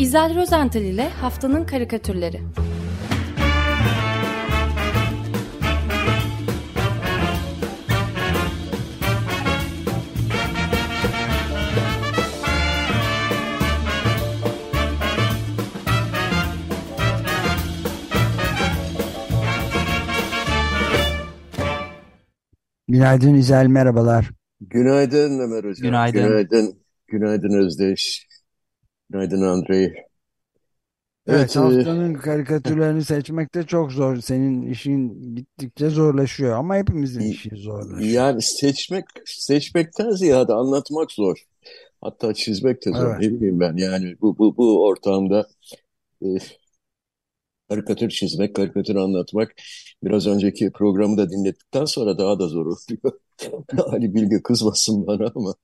İzel Rozental ile Haftanın Karikatürleri Günaydın İzel, merhabalar. Günaydın Ömer Hocam. Günaydın. Günaydın. Günaydın Özdeş. Günaydın Andrei. Evet, Evet, e, haftanın karikatürlerini seçmek de çok zor. Senin işin gittikçe zorlaşıyor ama hepimizin y- işi zorlaşıyor. yani seçmek seçmekten ziyade anlatmak zor. Hatta çizmek de zor. Evet, Ne bileyim ben yani bu bu bu ortamda e, karikatür çizmek, karikatür anlatmak biraz önceki programı da dinlettikten sonra daha da zor oluyor. Ali Bilge kızmasın bana ama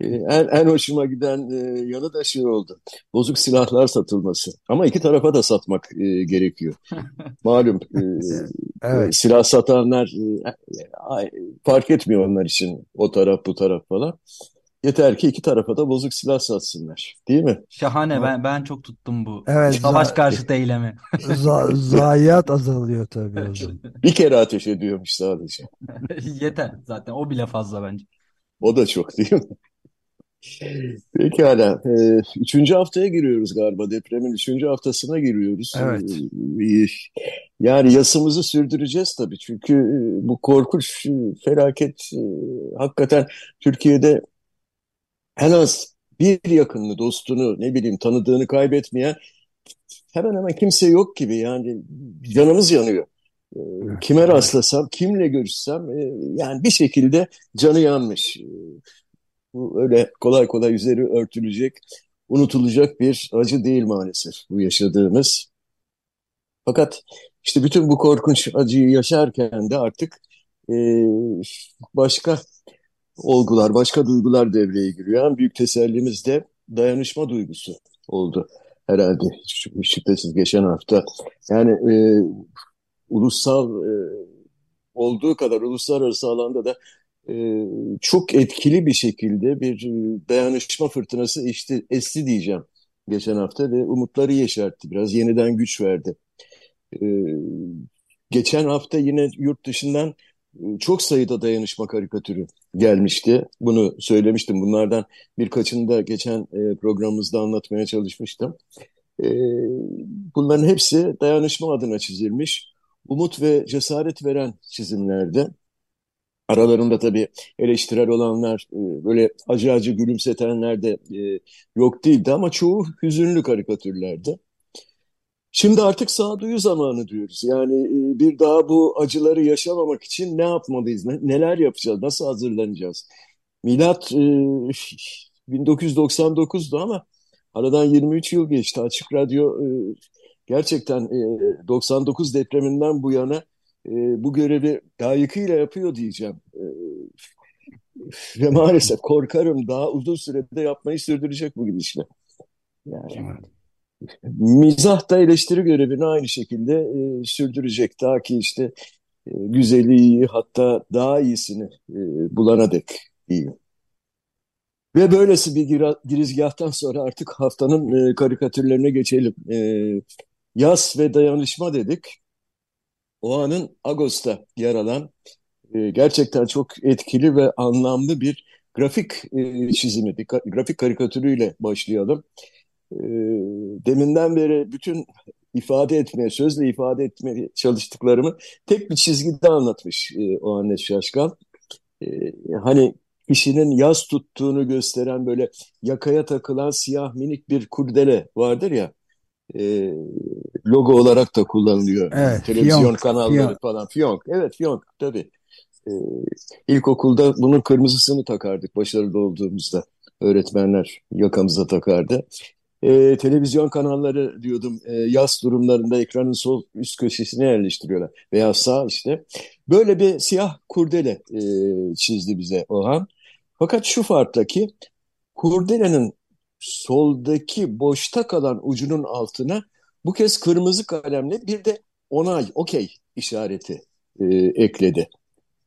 e, en, en hoşuma giden e, yanı da şey oldu. Bozuk silahlar satılması. Ama iki tarafa da satmak e, gerekiyor. Malum e, e, evet, silah satanlar e, ay- fark etmiyor onlar için o taraf bu taraf falan. Yeter ki iki tarafa da bozuk silah satsınlar. Değil mi? Şahane ben ben çok tuttum bu evet, savaş za- karşıtı eylemi. za- zayiat azalıyor tabii o zaman. Bir kere ateş ediyormuş sadece. Yeter zaten o bile fazla bence. O da çok değil mi? Pekala. Ee, üçüncü haftaya giriyoruz galiba. Depremin üçüncü haftasına giriyoruz. Evet, Ee, yani yasımızı sürdüreceğiz tabii. Çünkü e, bu korkunç felaket e, hakikaten Türkiye'de en az bir yakınını, dostunu, ne bileyim tanıdığını kaybetmeyen hemen hemen kimse yok gibi. Yani canımız yanıyor. Ee, Kime rastlasam, kimle görüşsem e, yani bir şekilde canı yanmış. Ee, Bu öyle kolay kolay üzeri örtülecek, unutulacak bir acı değil maalesef bu yaşadığımız. Fakat işte bütün bu korkunç acıyı yaşarken de artık e, başka olgular, başka duygular devreye giriyor. En büyük tesellimiz de dayanışma duygusu oldu herhalde şüphesiz geçen hafta. Yani e, ulusal e, olduğu kadar uluslararası alanda da e, çok etkili bir şekilde bir e, dayanışma fırtınası işte, esti diyeceğim geçen hafta ve umutları yeşertti. Biraz yeniden güç verdi. E, geçen hafta yine yurt dışından çok sayıda dayanışma karikatürü gelmişti. Bunu söylemiştim. Bunlardan birkaçını da geçen e, programımızda anlatmaya çalışmıştım. E, bunların hepsi dayanışma adına çizilmiş. Umut ve cesaret veren çizimlerdi. Aralarında tabii eleştirel olanlar, e, böyle acı acı gülümsetenler de yok değildi ama çoğu hüzünlü karikatürlerdi. Şimdi artık sağduyu zamanı diyoruz. Yani e, bir daha bu acıları yaşamamak için ne yapmalıyız, ne- neler yapacağız, nasıl hazırlanacağız? Milat e, 1999'du ama aradan 23 yıl geçti. Açık Radyo e, gerçekten e, 99 depreminden bu yana e, bu görevi layıkıyla yapıyor diyeceğim. E, ve maalesef korkarım daha uzun sürede yapmayı sürdürecek bu gidişle. Yani. Mizah da eleştiri görevini aynı şekilde e, sürdürecek. Ta ki işte e, güzeli hatta daha iyisini e, bulana dek diyeyim. Ve böylesi bir gira- girizgahtan sonra artık haftanın e, karikatürlerine geçelim. E, yas ve dayanışma dedik. O anın Ağustos'ta yer alan e, gerçekten çok etkili ve anlamlı bir grafik e, çizimi, bir grafik karikatürüyle başlayalım. E, deminden beri bütün ifade etmeye, sözle ifade etmeye çalıştıklarımı tek bir çizgide anlatmış e, o Ahmet Şaşkal. E, hani kişinin yas tuttuğunu gösteren böyle yakaya takılan siyah minik bir kurdele vardır ya, e, logo olarak da kullanılıyor. Evet, Televizyon fiyonk, kanalları fiyonk. falan. Fiyonk, evet fiyonk tabii. E, ilkokulda bunun kırmızısını takardık başarılı olduğumuzda. Öğretmenler yakamıza takardı. E, televizyon kanalları diyordum e, yaz durumlarında ekranın sol üst köşesine yerleştiriyorlar. Veya sağ işte. Böyle bir siyah kurdele e, çizdi bize Orhan. Fakat şu farkla ki kurdelenin soldaki boşta kalan ucunun altına bu kez kırmızı kalemle bir de onay, okey işareti e, ekledi.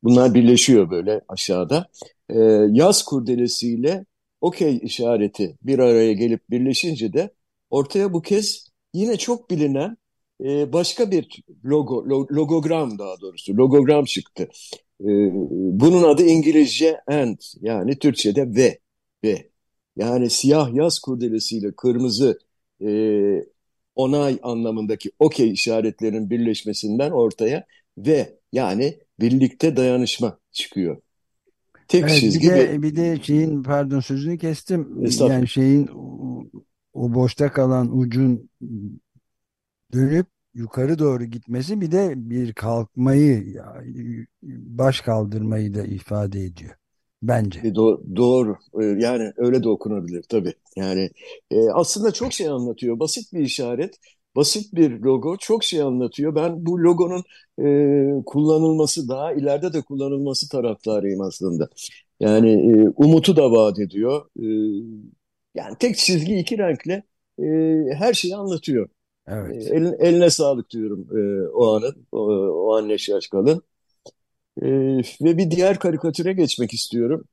Bunlar birleşiyor böyle aşağıda. E, yaz kurdelesiyle okey işareti bir araya gelip birleşince de ortaya bu kez yine çok bilinen e, başka bir logo, logogram daha doğrusu, logogram çıktı. E, bunun adı İngilizce and yani Türkçe'de ve ve yani siyah yaz kurdelesiyle kırmızı e, onay anlamındaki okey işaretlerin birleşmesinden ortaya ve yani birlikte dayanışma çıkıyor. Tek evet, çizgi bir de, bir de şeyin pardon sözünü kestim. Yani şeyin o boşta kalan ucun dönüp yukarı doğru gitmesi bir de bir kalkmayı baş kaldırmayı da ifade ediyor. Bence. E, do doğru. E, yani öyle de okunabilir tabii. Yani e, aslında çok şey anlatıyor. Basit bir işaret, basit bir logo çok şey anlatıyor. Ben bu logonun e, kullanılması daha ileride de kullanılması taraftarıyım aslında. Yani e, umutu da vaat ediyor. E, yani tek çizgi iki renkle e, her şeyi anlatıyor. Evet. E, elin, eline sağlık diyorum e, o anın, o, o anne şaşkalın. E, ve bir diğer karikatüre geçmek istiyorum.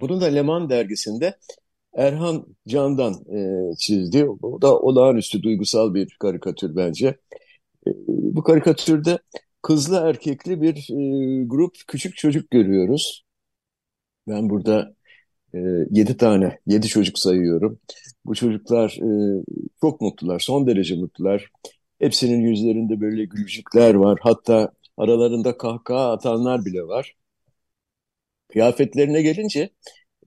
Bunu da Leman dergisinde Erhan Can'dan e, çizdi. O da olağanüstü duygusal bir karikatür bence. E, bu karikatürde kızlı erkekli bir e, grup küçük çocuk görüyoruz. Ben burada e, yedi tane, yedi çocuk sayıyorum. Bu çocuklar e, çok mutlular, son derece mutlular. Hepsinin yüzlerinde böyle gülücükler var. Hatta aralarında kahkaha atanlar bile var. Kıyafetlerine gelince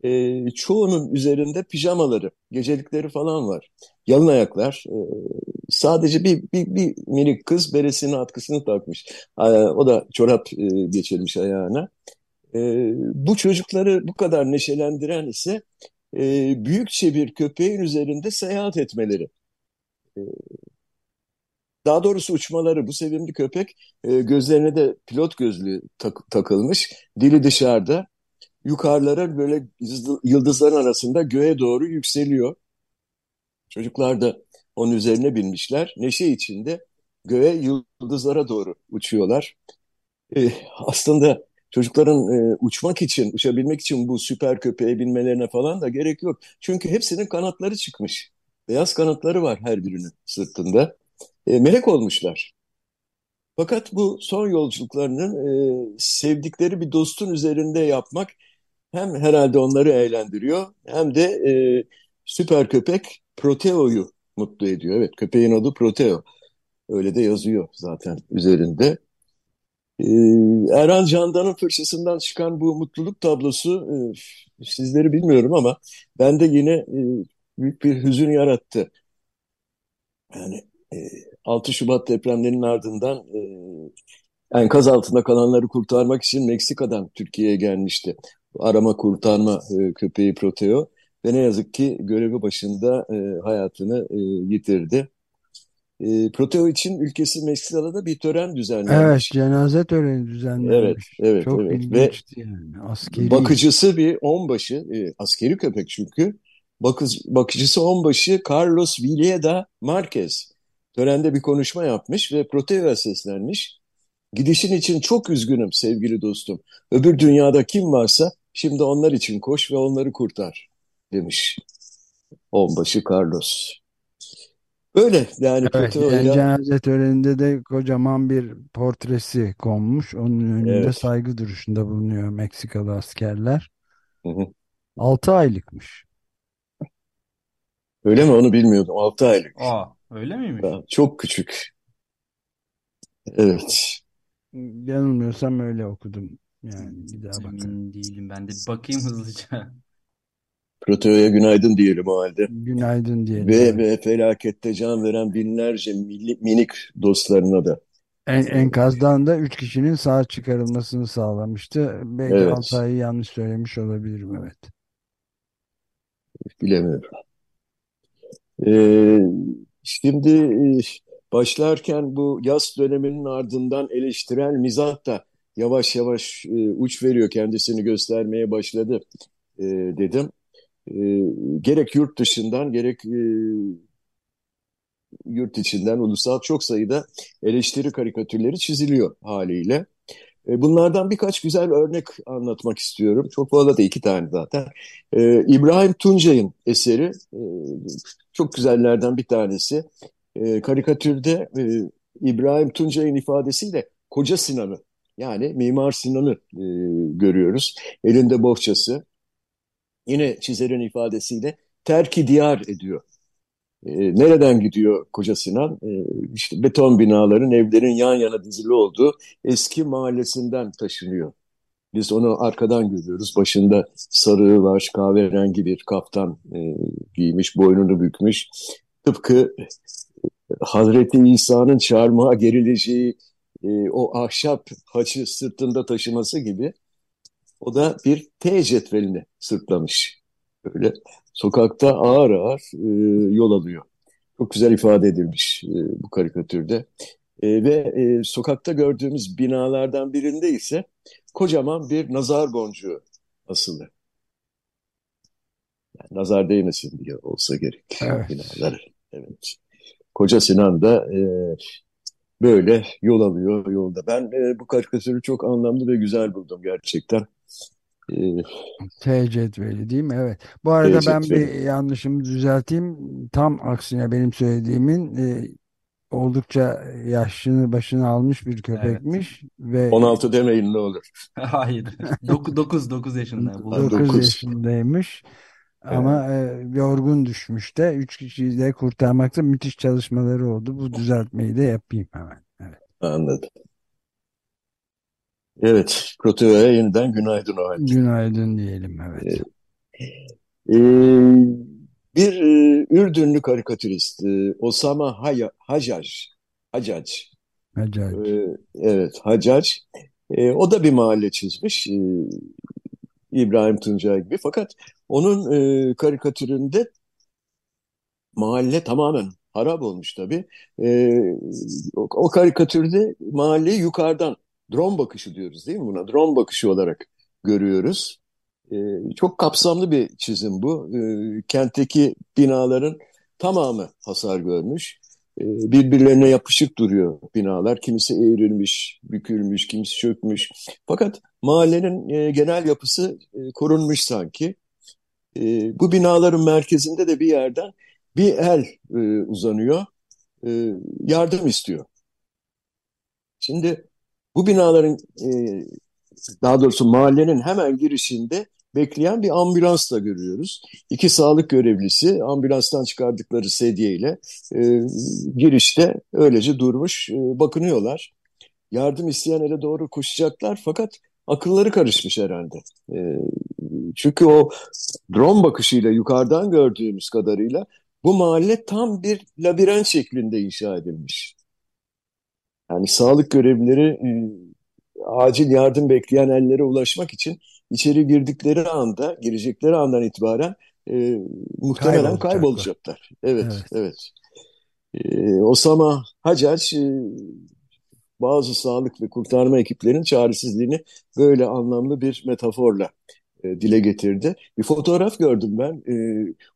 e, çoğunun üzerinde pijamaları, gecelikleri falan var. Yalın ayaklar. E, sadece bir, bir, bir minik kız beresini atkısını takmış. E, o da çorap e, geçirmiş ayağına. E, bu çocukları bu kadar neşelendiren ise e, büyükçe bir köpeğin üzerinde seyahat etmeleri. E, daha doğrusu uçmaları. Bu sevimli köpek e, gözlerine de pilot gözlüğü tak, takılmış. Dili dışarıda. Yukarılara böyle yıldızların arasında göğe doğru yükseliyor. Çocuklar da onun üzerine binmişler. Neşe içinde göğe yıldızlara doğru uçuyorlar. E, aslında Çocukların e, uçmak için, uçabilmek için bu süper köpeğe binmelerine falan da gerek yok. Çünkü hepsinin kanatları çıkmış. Beyaz kanatları var her birinin sırtında. E, melek olmuşlar. Fakat bu son yolculuklarının e, sevdikleri bir dostun üzerinde yapmak hem herhalde onları eğlendiriyor hem de e, süper köpek Proteo'yu mutlu ediyor. Evet köpeğin adı Proteo. Öyle de yazıyor zaten üzerinde. Ee, Erhan Candan'ın fırçasından çıkan bu mutluluk tablosu e, sizleri bilmiyorum ama bende yine e, büyük bir hüzün yarattı. Yani e, 6 Şubat depremlerinin ardından e, enkaz altında kalanları kurtarmak için Meksika'dan Türkiye'ye gelmişti. Arama kurtarma e, köpeği Proteo ve ne yazık ki görevi başında e, hayatını e, yitirdi. E, Proteo için ülkesi Meksika'da da bir tören düzenlenmiş. Evet, cenaze töreni düzenlenmiş. Evet, evet, Çok evet. ilginçti Ve yani. Askeri. Bakıcısı bir onbaşı, e, askeri köpek çünkü. Bakız, bakıcısı onbaşı Carlos Villeda Marquez. Törende bir konuşma yapmış ve Proteo'ya seslenmiş. Gidişin için çok üzgünüm sevgili dostum. Öbür dünyada kim varsa şimdi onlar için koş ve onları kurtar demiş. Onbaşı Carlos. Öyle yani Evet, kötü yani ya. cenaze töreninde de kocaman bir portresi konmuş. Onun önünde Evet. saygı duruşunda bulunuyor Meksikalı askerler. Hı hı. 6 aylıkmış. Öyle mi? Onu bilmiyordum. 6 aylık. Aa, öyle miymiş? Ya, çok küçük. Evet. Yanılmıyorsam öyle okudum. Yani bir daha bakın. Emin değilim. Ben de bakayım hızlıca. Proteo'ya günaydın diyelim o halde. Günaydın diyelim. Ve, Evet. ve felakette can veren binlerce milli- minik dostlarına da. En, enkazdan da 3 kişinin sağ çıkarılmasını sağlamıştı. Belki Evet. 6 ayı yanlış söylemiş olabilirim evet. Bilemiyorum. Ee, şimdi başlarken bu yaz döneminin ardından eleştirel mizah da yavaş yavaş e, uç veriyor, kendisini göstermeye başladı e, dedim. E, gerek yurt dışından gerek e, yurt içinden ulusal çok sayıda eleştiri karikatürleri çiziliyor haliyle. E, bunlardan birkaç güzel örnek anlatmak istiyorum. Çok fazla da iki tane zaten. E, İbrahim Tuncay'ın eseri e, çok güzellerden bir tanesi. E, karikatürde e, İbrahim Tuncay'ın ifadesiyle Koca Sinan'ı yani Mimar Sinan'ı e, görüyoruz. Elinde bohçası. Yine çizerin ifadesiyle terki diyar ediyor. E, nereden gidiyor Koca Sinan? E, işte beton binaların, evlerin yan yana dizili olduğu eski mahallesinden taşınıyor. Biz onu arkadan görüyoruz. Başında sarığı var, kahverengi bir kaftan e, giymiş, boynunu bükmüş. Tıpkı Hazreti İsa'nın çarmıha gerileceği e, o ahşap haçı sırtında taşıması gibi o da bir T cetvelini sırtlamış. Böyle sokakta ağır ağır e, yol alıyor. Çok güzel ifade edilmiş e, bu karikatürde. E, ve e, sokakta gördüğümüz binalardan birinde ise kocaman bir nazar boncuğu asılı. Yani nazar değmesin diye olsa gerek evet. binalar. Evet. Koca Sinan da e, böyle yol alıyor yolda. Ben e, bu karikatürü çok anlamlı ve güzel buldum gerçekten. E, T cetveli değil mi? Evet. Bu arada ben bir yanlışımı düzelteyim. Tam aksine benim söylediğimin e, oldukça yaşını başını almış bir köpekmiş evet. ve 16 demeyin ne olur. Hayır. 9 9 yaşında. 9 yaşındaymış. Ama e, yorgun düşmüş de. Üç kişiyi de kurtarmakta müthiş çalışmaları oldu. Bu düzeltmeyi de yapayım hemen. Evet. Anladım. Evet, Proteo'ya yeniden günaydın o halde. Günaydın diyelim, evet. Ee, bir e, Ürdünlü karikatürist, e, Osama Hay Hacac, Hacac. Hacac. Ee, evet, Hacac. E, o da bir mahalle çizmiş, e, İbrahim Tuncay gibi. Fakat onun e, karikatüründe mahalle tamamen harap olmuş tabii. E, o, o karikatürde mahalleyi yukarıdan drone bakışı diyoruz değil mi buna? Drone bakışı olarak görüyoruz. E, çok kapsamlı bir çizim bu. E, kentteki binaların tamamı hasar görmüş. E, birbirlerine yapışık duruyor binalar. Kimisi eğrilmiş, bükülmüş, kimisi çökmüş. Fakat mahallenin e, genel yapısı e, korunmuş sanki. Bu binaların merkezinde de bir yerden bir el uzanıyor, yardım istiyor. Şimdi bu binaların, daha doğrusu mahallenin hemen girişinde bekleyen bir ambulans da görüyoruz. İki sağlık görevlisi ambulanstan çıkardıkları sedyeyle e, girişte öylece durmuş e, bakınıyorlar. Yardım isteyen ele doğru koşacaklar fakat akılları karışmış herhalde. E, çünkü o drone bakışıyla yukarıdan gördüğümüz kadarıyla bu mahalle tam bir labirent şeklinde inşa edilmiş. Yani sağlık görevlileri e, acil yardım bekleyen ellere ulaşmak için içeri girdikleri anda, girecekleri andan itibaren e, muhtemelen kaybolacaklar. Evet, evet. evet. E, Osama Hacac e, bazı sağlık ve kurtarma ekiplerinin çaresizliğini böyle anlamlı bir metaforla e, dile getirdi. Bir fotoğraf gördüm ben. E,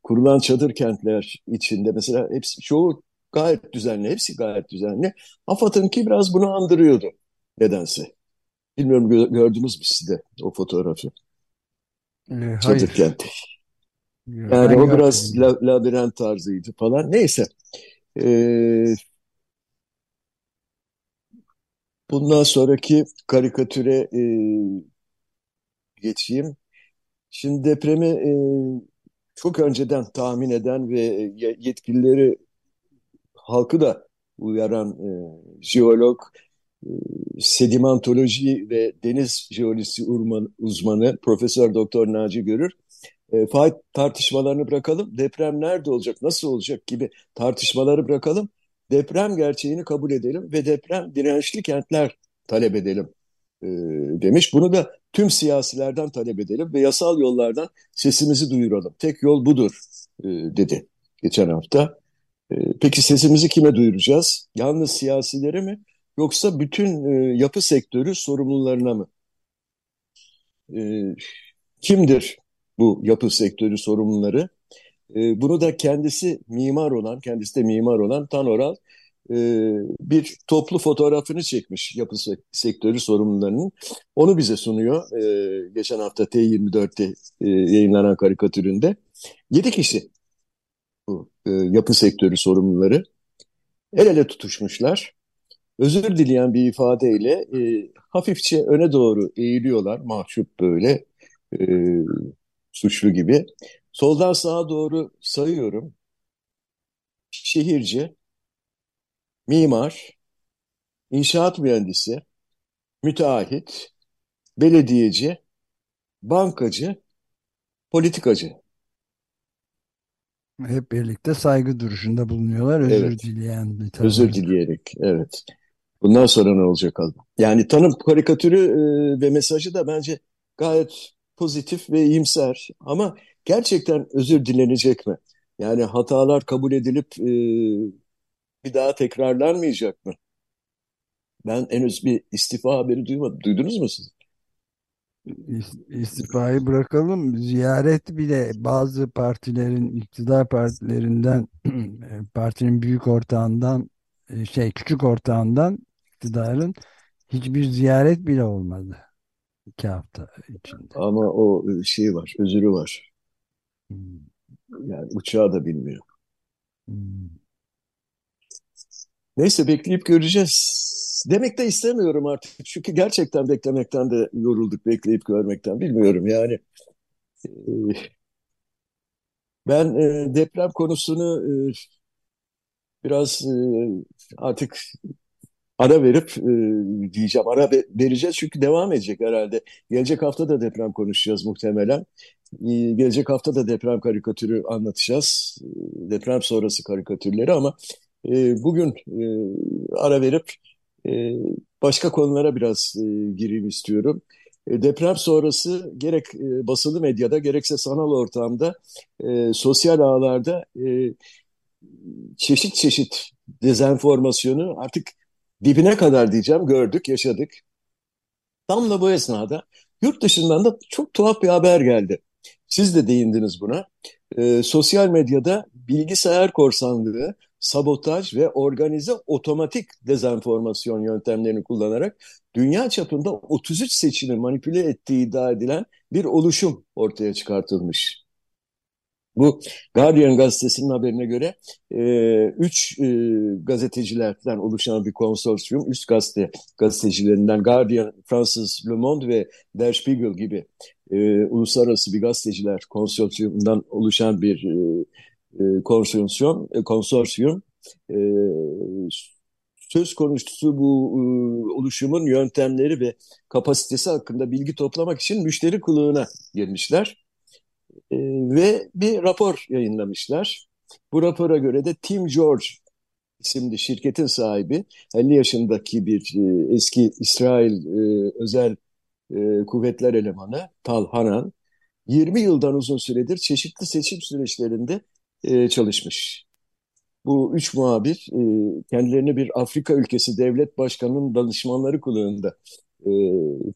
kurulan çadır kentler içinde mesela hepsi çoğu gayet düzenli, hepsi gayet düzenli. AFAD'ınki biraz bunu andırıyordu nedense. Bilmiyorum gördünüz mü siz de o fotoğrafı? Ee, çadır kenti. Yani o biraz la, labirent tarzıydı falan. Neyse. Ee, bundan sonraki karikatüre e, geçeyim. Şimdi depremi e, çok önceden tahmin eden ve yetkilileri halkı da uyaran e, jeolog, e, sedimentoloji ve deniz jeolojisi uzmanı Profesör Doktor Naci Görür e, tartışmalarını bırakalım. Deprem nerede olacak, nasıl olacak gibi tartışmaları bırakalım. Deprem gerçeğini kabul edelim ve deprem dirençli kentler talep edelim e, demiş. Bunu da tüm siyasilerden talep edelim ve yasal yollardan sesimizi duyuralım. Tek yol budur dedi geçen hafta. Peki sesimizi kime duyuracağız? Yalnız siyasilere mi? Yoksa bütün e, yapı sektörü sorumlularına mı? E, kimdir bu yapı sektörü sorumluları? E, bunu da kendisi mimar olan, kendisi de mimar olan Tanoral e, bir toplu fotoğrafını çekmiş yapı sektörü sorumlularının. Onu bize sunuyor e, geçen hafta T24'te e, yayınlanan karikatüründe. 7 kişi bu e, yapı sektörü sorumluları el ele tutuşmuşlar. Özür dileyen bir ifadeyle e, hafifçe öne doğru eğiliyorlar mahcup böyle e, suçlu gibi. Soldan sağa doğru sayıyorum. Şehirci, mimar, inşaat mühendisi, müteahhit, belediyeci, bankacı, politikacı. Hep birlikte saygı duruşunda bulunuyorlar. Özür evet. dileyen bir Özür dileyerek, evet. Bundan sonra ne olacak adam? Yani tanım karikatürü e, ve mesajı da bence gayet pozitif ve iyimser. Ama gerçekten özür dilenecek mi? Yani hatalar kabul edilip e, bir daha tekrarlanmayacak mı? Ben henüz bir istifa haberi duymadım. Duydunuz mu siz? İstifayı bırakalım. Ziyaret bile bazı partilerin, iktidar partilerinden, partinin büyük ortağından, e, şey küçük ortağından iktidarın hiçbir ziyaret bile olmadı. iki hafta içinde. Ama o şey var, özürü var. Hmm. Yani uçağı da bilmiyor. Hmm. Neyse bekleyip göreceğiz. Demek de istemiyorum artık. Çünkü gerçekten beklemekten de yorulduk bekleyip görmekten. Bilmiyorum yani. Ee, ben e, deprem konusunu e, biraz e, artık ara verip diyeceğim ara vereceğiz çünkü devam edecek herhalde. Gelecek hafta da deprem konuşacağız muhtemelen. Gelecek hafta da deprem karikatürü anlatacağız. Deprem sonrası karikatürleri ama bugün ara verip e, başka konulara biraz e, gireyim istiyorum. E, deprem sonrası gerek e, basılı medyada gerekse sanal ortamda e, sosyal ağlarda e, çeşit çeşit dezenformasyonu artık dibine kadar diyeceğim gördük, yaşadık. Tam da bu esnada yurt dışından da çok tuhaf bir haber geldi. Siz de değindiniz buna. E, sosyal medyada bilgisayar korsanlığı, sabotaj ve organize otomatik dezenformasyon yöntemlerini kullanarak dünya çapında 33 seçimi manipüle ettiği iddia edilen bir oluşum ortaya çıkartılmış. Bu Guardian gazetesinin haberine göre e, üç e, gazetecilerden oluşan bir konsorsiyum, üst gazete gazetecilerinden Guardian, Fransız Le Monde ve Der Spiegel gibi e, uluslararası bir gazeteciler konsorsiyumundan oluşan bir e, e, konsorsiyum, e, konsorsiyum. E, söz konusu bu e, oluşumun yöntemleri ve kapasitesi hakkında bilgi toplamak için müşteri kılığına girmişler e, ve bir rapor yayınlamışlar. Bu rapora göre de Tim George isimli şirketin sahibi 50 yaşındaki bir e, eski İsrail e, özel e, kuvvetler elemanı Tal Hanan 20 yıldan uzun süredir çeşitli seçim süreçlerinde e, çalışmış. Bu üç muhabir e, kendilerini bir Afrika ülkesi devlet başkanının danışmanları kılığında e,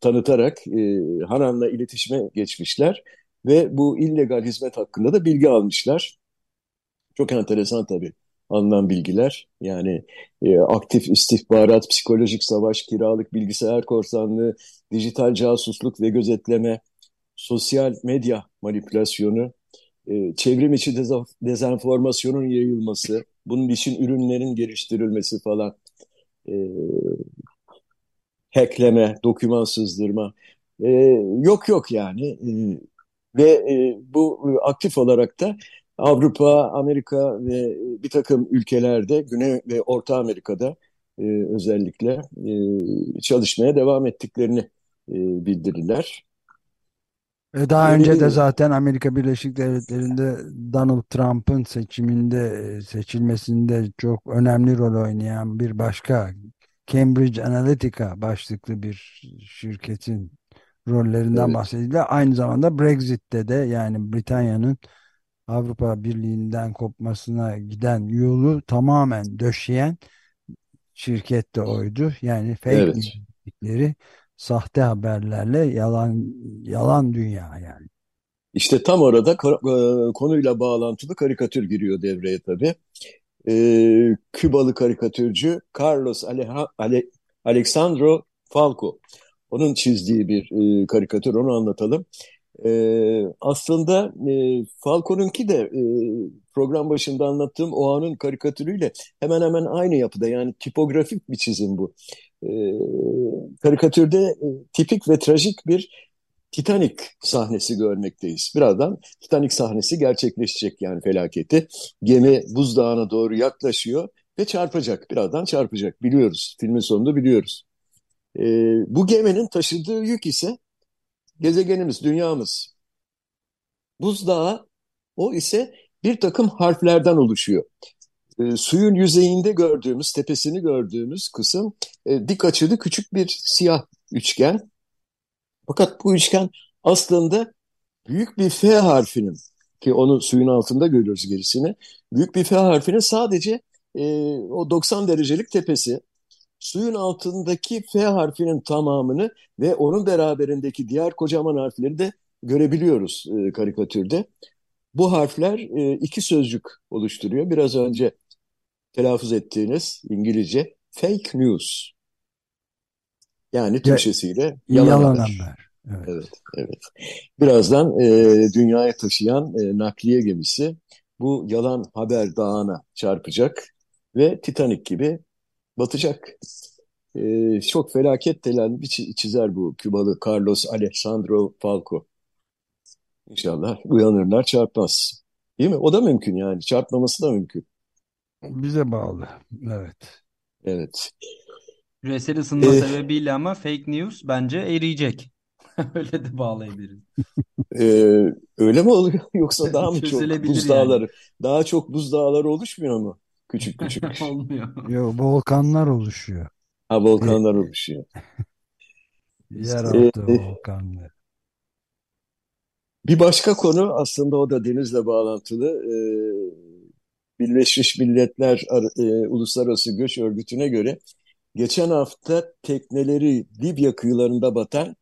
tanıtarak e, Hanan'la iletişime geçmişler ve bu illegal hizmet hakkında da bilgi almışlar. Çok enteresan tabii alınan bilgiler. Yani e, aktif istihbarat, psikolojik savaş, kiralık bilgisayar korsanlığı, dijital casusluk ve gözetleme, sosyal medya manipülasyonu, e, çevrim içi dezenformasyonun yayılması, bunun için ürünlerin geliştirilmesi falan, e, hackleme, doküman sızdırma, e, yok yok yani. E, ve e, bu aktif olarak da Avrupa, Amerika ve bir takım ülkelerde, Güney ve Orta Amerika'da e, özellikle e, çalışmaya devam ettiklerini e, bildirirler. E daha önce de zaten Amerika Birleşik Devletleri'nde Donald Trump'ın seçiminde e, seçilmesinde çok önemli rol oynayan bir başka Cambridge Analytica başlıklı bir şirketin rollerinden evet. bahsedildi. Aynı zamanda Brexit'te de yani Britanya'nın Avrupa Birliği'nden kopmasına giden yolu tamamen döşeyen şirket de oydu. Yani fake evet. sahte haberlerle yalan yalan dünya yani. İşte tam orada e, konuyla bağlantılı karikatür giriyor devreye tabii. e, Kübalı karikatürcü Carlos Aleja, Ale, Alexandro Falco. Onun çizdiği bir e, karikatür, onu anlatalım. E, aslında e, Falco'nunki de e, program başında anlattığım o anın karikatürüyle hemen hemen aynı yapıda. Yani tipografik bir çizim bu. E, karikatürde e, tipik ve trajik bir Titanic sahnesi görmekteyiz. Birazdan Titanic sahnesi gerçekleşecek yani felaketi. Gemi buzdağına doğru yaklaşıyor ve çarpacak. Birazdan çarpacak. Biliyoruz. Filmin sonunda biliyoruz. E, bu geminin taşıdığı yük ise gezegenimiz, dünyamız. Buzdağı o ise bir takım harflerden oluşuyor. E, suyun yüzeyinde gördüğümüz, tepesini gördüğümüz kısım e, dik açılı küçük bir siyah üçgen. Fakat bu üçgen aslında büyük bir F harfinin ki onu suyun altında görüyoruz gerisini. Büyük bir F harfinin sadece e, o 90 derecelik tepesi suyun altındaki F harfinin tamamını ve onun beraberindeki diğer kocaman harfleri de görebiliyoruz e, karikatürde. Bu harfler e, iki sözcük oluşturuyor. Biraz önce telaffuz ettiğiniz İngilizce fake news. Yani Türkçesiyle yalan, yalan haber. haber. Evet. evet, evet. Birazdan e, dünyaya taşıyan e, nakliye gemisi bu yalan haber dağına çarpacak ve Titanic gibi batacak. E, çok felaket delen bir çizer bu Kübalı Carlos Alejandro Falco. İnşallah uyanırlar çarpmaz. Değil mi? O da mümkün yani. Çarpmaması da mümkün. Bize bağlı. Evet. Evet. Küresel ısınma ee, sebebiyle ama fake news bence eriyecek. Öyle de bağlayabiliriz. Ee, öyle mi oluyor? Yoksa daha mı çok buzdağları? Yani. Daha çok buzdağları oluşmuyor mu? Küçük küçük. Olmuyor. Yok volkanlar oluşuyor. Ha volkanlar oluşuyor. Yeraltı ee, volkanlar. Bir başka konu aslında o da denizle bağlantılı. Ee, Birleşmiş Milletler e, Uluslararası Göç Örgütü'ne göre geçen hafta tekneleri Libya kıyılarında batan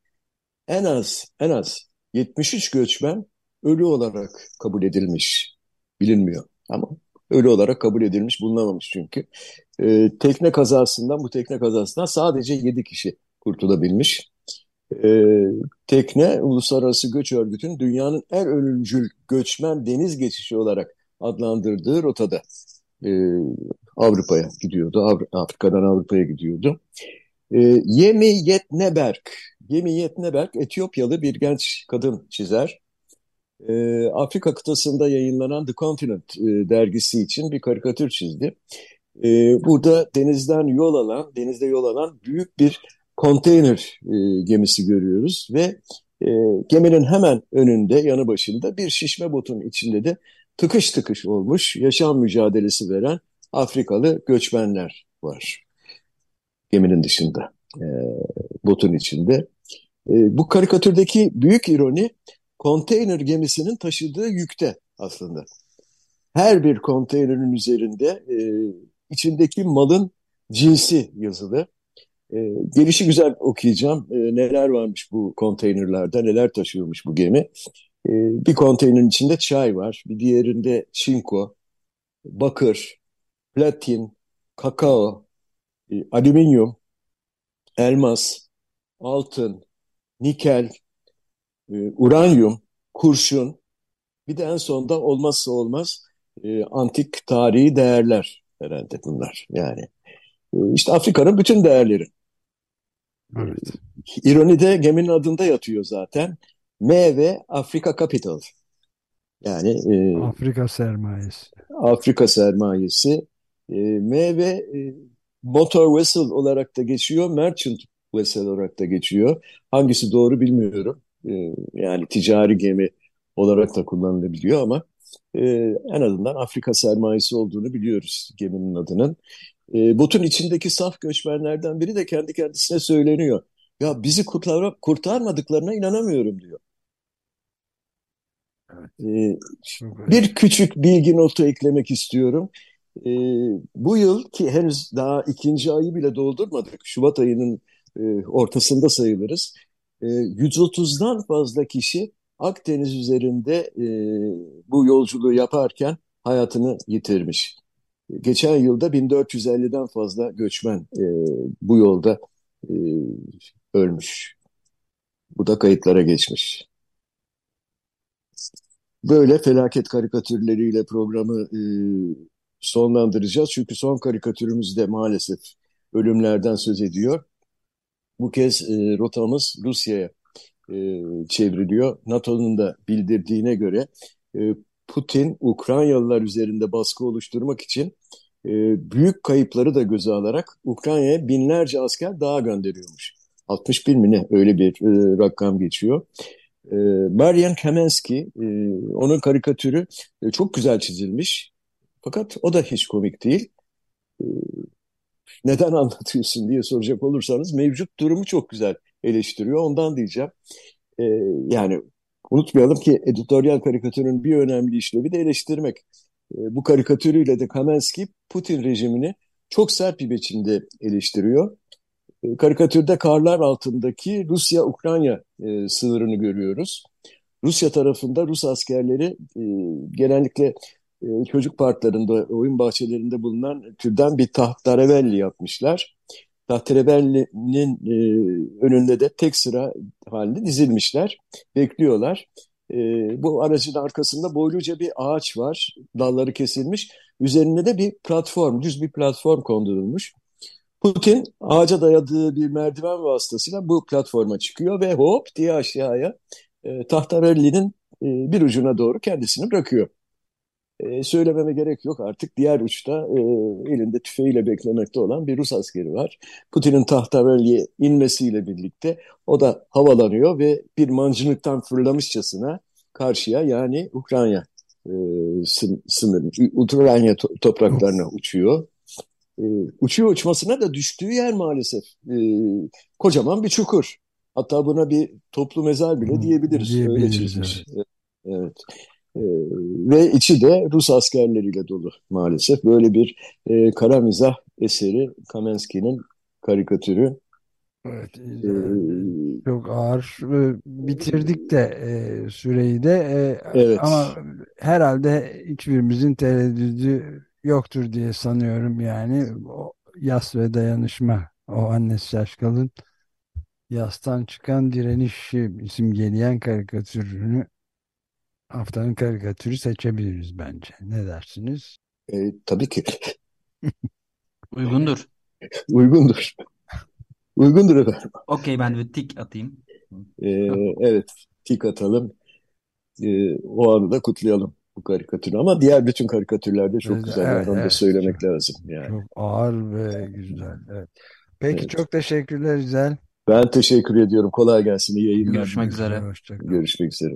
en az en az 73 göçmen ölü olarak kabul edilmiş. Bilinmiyor ama ölü olarak kabul edilmiş bulunamamış çünkü. E, tekne kazasından bu tekne kazasından sadece 7 kişi kurtulabilmiş. E, tekne Uluslararası Göç Örgütü'nün dünyanın en ölümcül göçmen deniz geçişi olarak adlandırdığı rotada e, Avrupa'ya gidiyordu. Avru Afrika'dan Avrupa'ya gidiyordu. E, Yemi Yetneberg, Yemi Yetneberg Etiyopyalı bir genç kadın çizer. E, Afrika kıtasında yayınlanan The Continent e, dergisi için bir karikatür çizdi. E, burada denizden yol alan, denizde yol alan büyük bir konteyner e, gemisi görüyoruz ve e, geminin hemen önünde, yanı başında bir şişme botun içinde de tıkış tıkış olmuş yaşam mücadelesi veren Afrikalı göçmenler var. Geminin dışında, e, botun içinde. E, bu karikatürdeki büyük ironi konteyner gemisinin taşıdığı yükte aslında. Her bir konteynerin üzerinde e, içindeki malın cinsi yazılı. E, gelişi güzel okuyacağım. E, neler varmış bu konteynerlerde, neler taşıyormuş bu gemi. E, bir konteynerin içinde çay var, bir diğerinde çinko, bakır, platin, kakao, e, alüminyum, elmas, altın, nikel, e, uranyum, kurşun, bir de en sonunda olmazsa olmaz e, antik tarihi değerler herhalde bunlar. Yani e, işte Afrika'nın bütün değerleri. Evet. İroni de geminin adında yatıyor zaten. M ve Afrika Capital. Yani e, Afrika sermayesi. Afrika sermayesi. E, M ve e, motor vessel olarak da geçiyor, merchant vessel olarak da geçiyor. Hangisi doğru bilmiyorum. E, yani ticari gemi olarak da kullanılabiliyor ama e, en azından Afrika sermayesi olduğunu biliyoruz geminin adının. E, botun içindeki saf göçmenlerden biri de kendi kendisine söyleniyor. Ya bizi kurtar kurtarmadıklarına inanamıyorum diyor. Evet. E, bir küçük bilgi notu eklemek istiyorum. E, bu yıl ki henüz daha ikinci ayı bile doldurmadık. Şubat ayının e, ortasında sayılırız. E, 130'dan fazla kişi Akdeniz üzerinde e, bu yolculuğu yaparken hayatını yitirmiş. Geçen yılda 1450'den fazla göçmen e, bu yolda e, ölmüş. Bu da kayıtlara geçmiş. Böyle felaket karikatürleriyle programı e, sonlandıracağız. Çünkü son karikatürümüz de maalesef ölümlerden söz ediyor. Bu kez e, rotamız Rusya'ya e, çevriliyor. NATO'nun da bildirdiğine göre e, Putin Ukraynalılar üzerinde baskı oluşturmak için e, büyük kayıpları da göze alarak Ukrayna'ya binlerce asker daha gönderiyormuş. 61 mi ne öyle bir e, rakam geçiyor. E, Marian Kamensky, e, onun karikatürü e, çok güzel çizilmiş. Fakat o da hiç komik değil. E, neden anlatıyorsun diye soracak olursanız mevcut durumu çok güzel eleştiriyor. Ondan diyeceğim. E, yani unutmayalım ki editoryal karikatürün bir önemli işlevi de eleştirmek. E, bu karikatürüyle de Kamensky Putin rejimini çok sert bir biçimde eleştiriyor. E, karikatürde karlar altındaki Rusya-Ukrayna e, sınırını görüyoruz. Rusya tarafında Rus askerleri e, genellikle çocuk parklarında, oyun bahçelerinde bulunan türden bir tahterevelli yapmışlar. Tahterevelli'nin e, önünde de tek sıra halinde dizilmişler, bekliyorlar. E, bu aracın arkasında boyluca bir ağaç var, dalları kesilmiş. Üzerinde de bir platform, düz bir platform kondurulmuş. Putin ağaca dayadığı bir merdiven vasıtasıyla bu platforma çıkıyor ve hop diye aşağıya e, Tahtarelli'nin e, bir ucuna doğru kendisini bırakıyor. E, söylememe gerek yok artık diğer uçta e, elinde tüfeğiyle beklemekte olan bir Rus askeri var. Putin'in Tahtarelli'ye inmesiyle birlikte o da havalanıyor ve bir mancınıktan fırlamışçasına karşıya yani Ukrayna e, sınır, Ukrayna to topraklarına uçuyor. E, uçuyor uçmasına da düştüğü yer maalesef e, kocaman bir çukur. Hatta buna bir toplu mezar bile diyebiliriz. diyebiliriz Öyle çizmiş. Evet. evet. E, ve içi de Rus askerleriyle dolu maalesef. Böyle bir e, kara mizah eseri Kamensky'nin karikatürü. Evet, ee, çok ağır. Bitirdik de e, süreyi de. E, evet. Ama herhalde hiçbirimizin tereddüdü yoktur diye sanıyorum yani. O yas ve dayanışma. O Annes Şaşkal'ın yastan çıkan direnişi simgeleyen karikatürünü haftanın karikatürü seçebiliriz bence. Ne dersiniz? E, tabii ki. Uygundur. Uygundur. Uygundur efendim. Okey ben de tik atayım. Ee, evet tik atalım. Ee, o anı da kutlayalım bu karikatürü ama diğer bütün karikatürlerde çok evet, güzel. Evet, onu evet, da söylemek çok, lazım. Yani. Çok ağır ve güzel. Evet. Peki evet. çok teşekkürler güzel. Ben teşekkür ediyorum. Kolay gelsin. İyi yayınlar. Görüşmek üzere. Görüşmek üzere.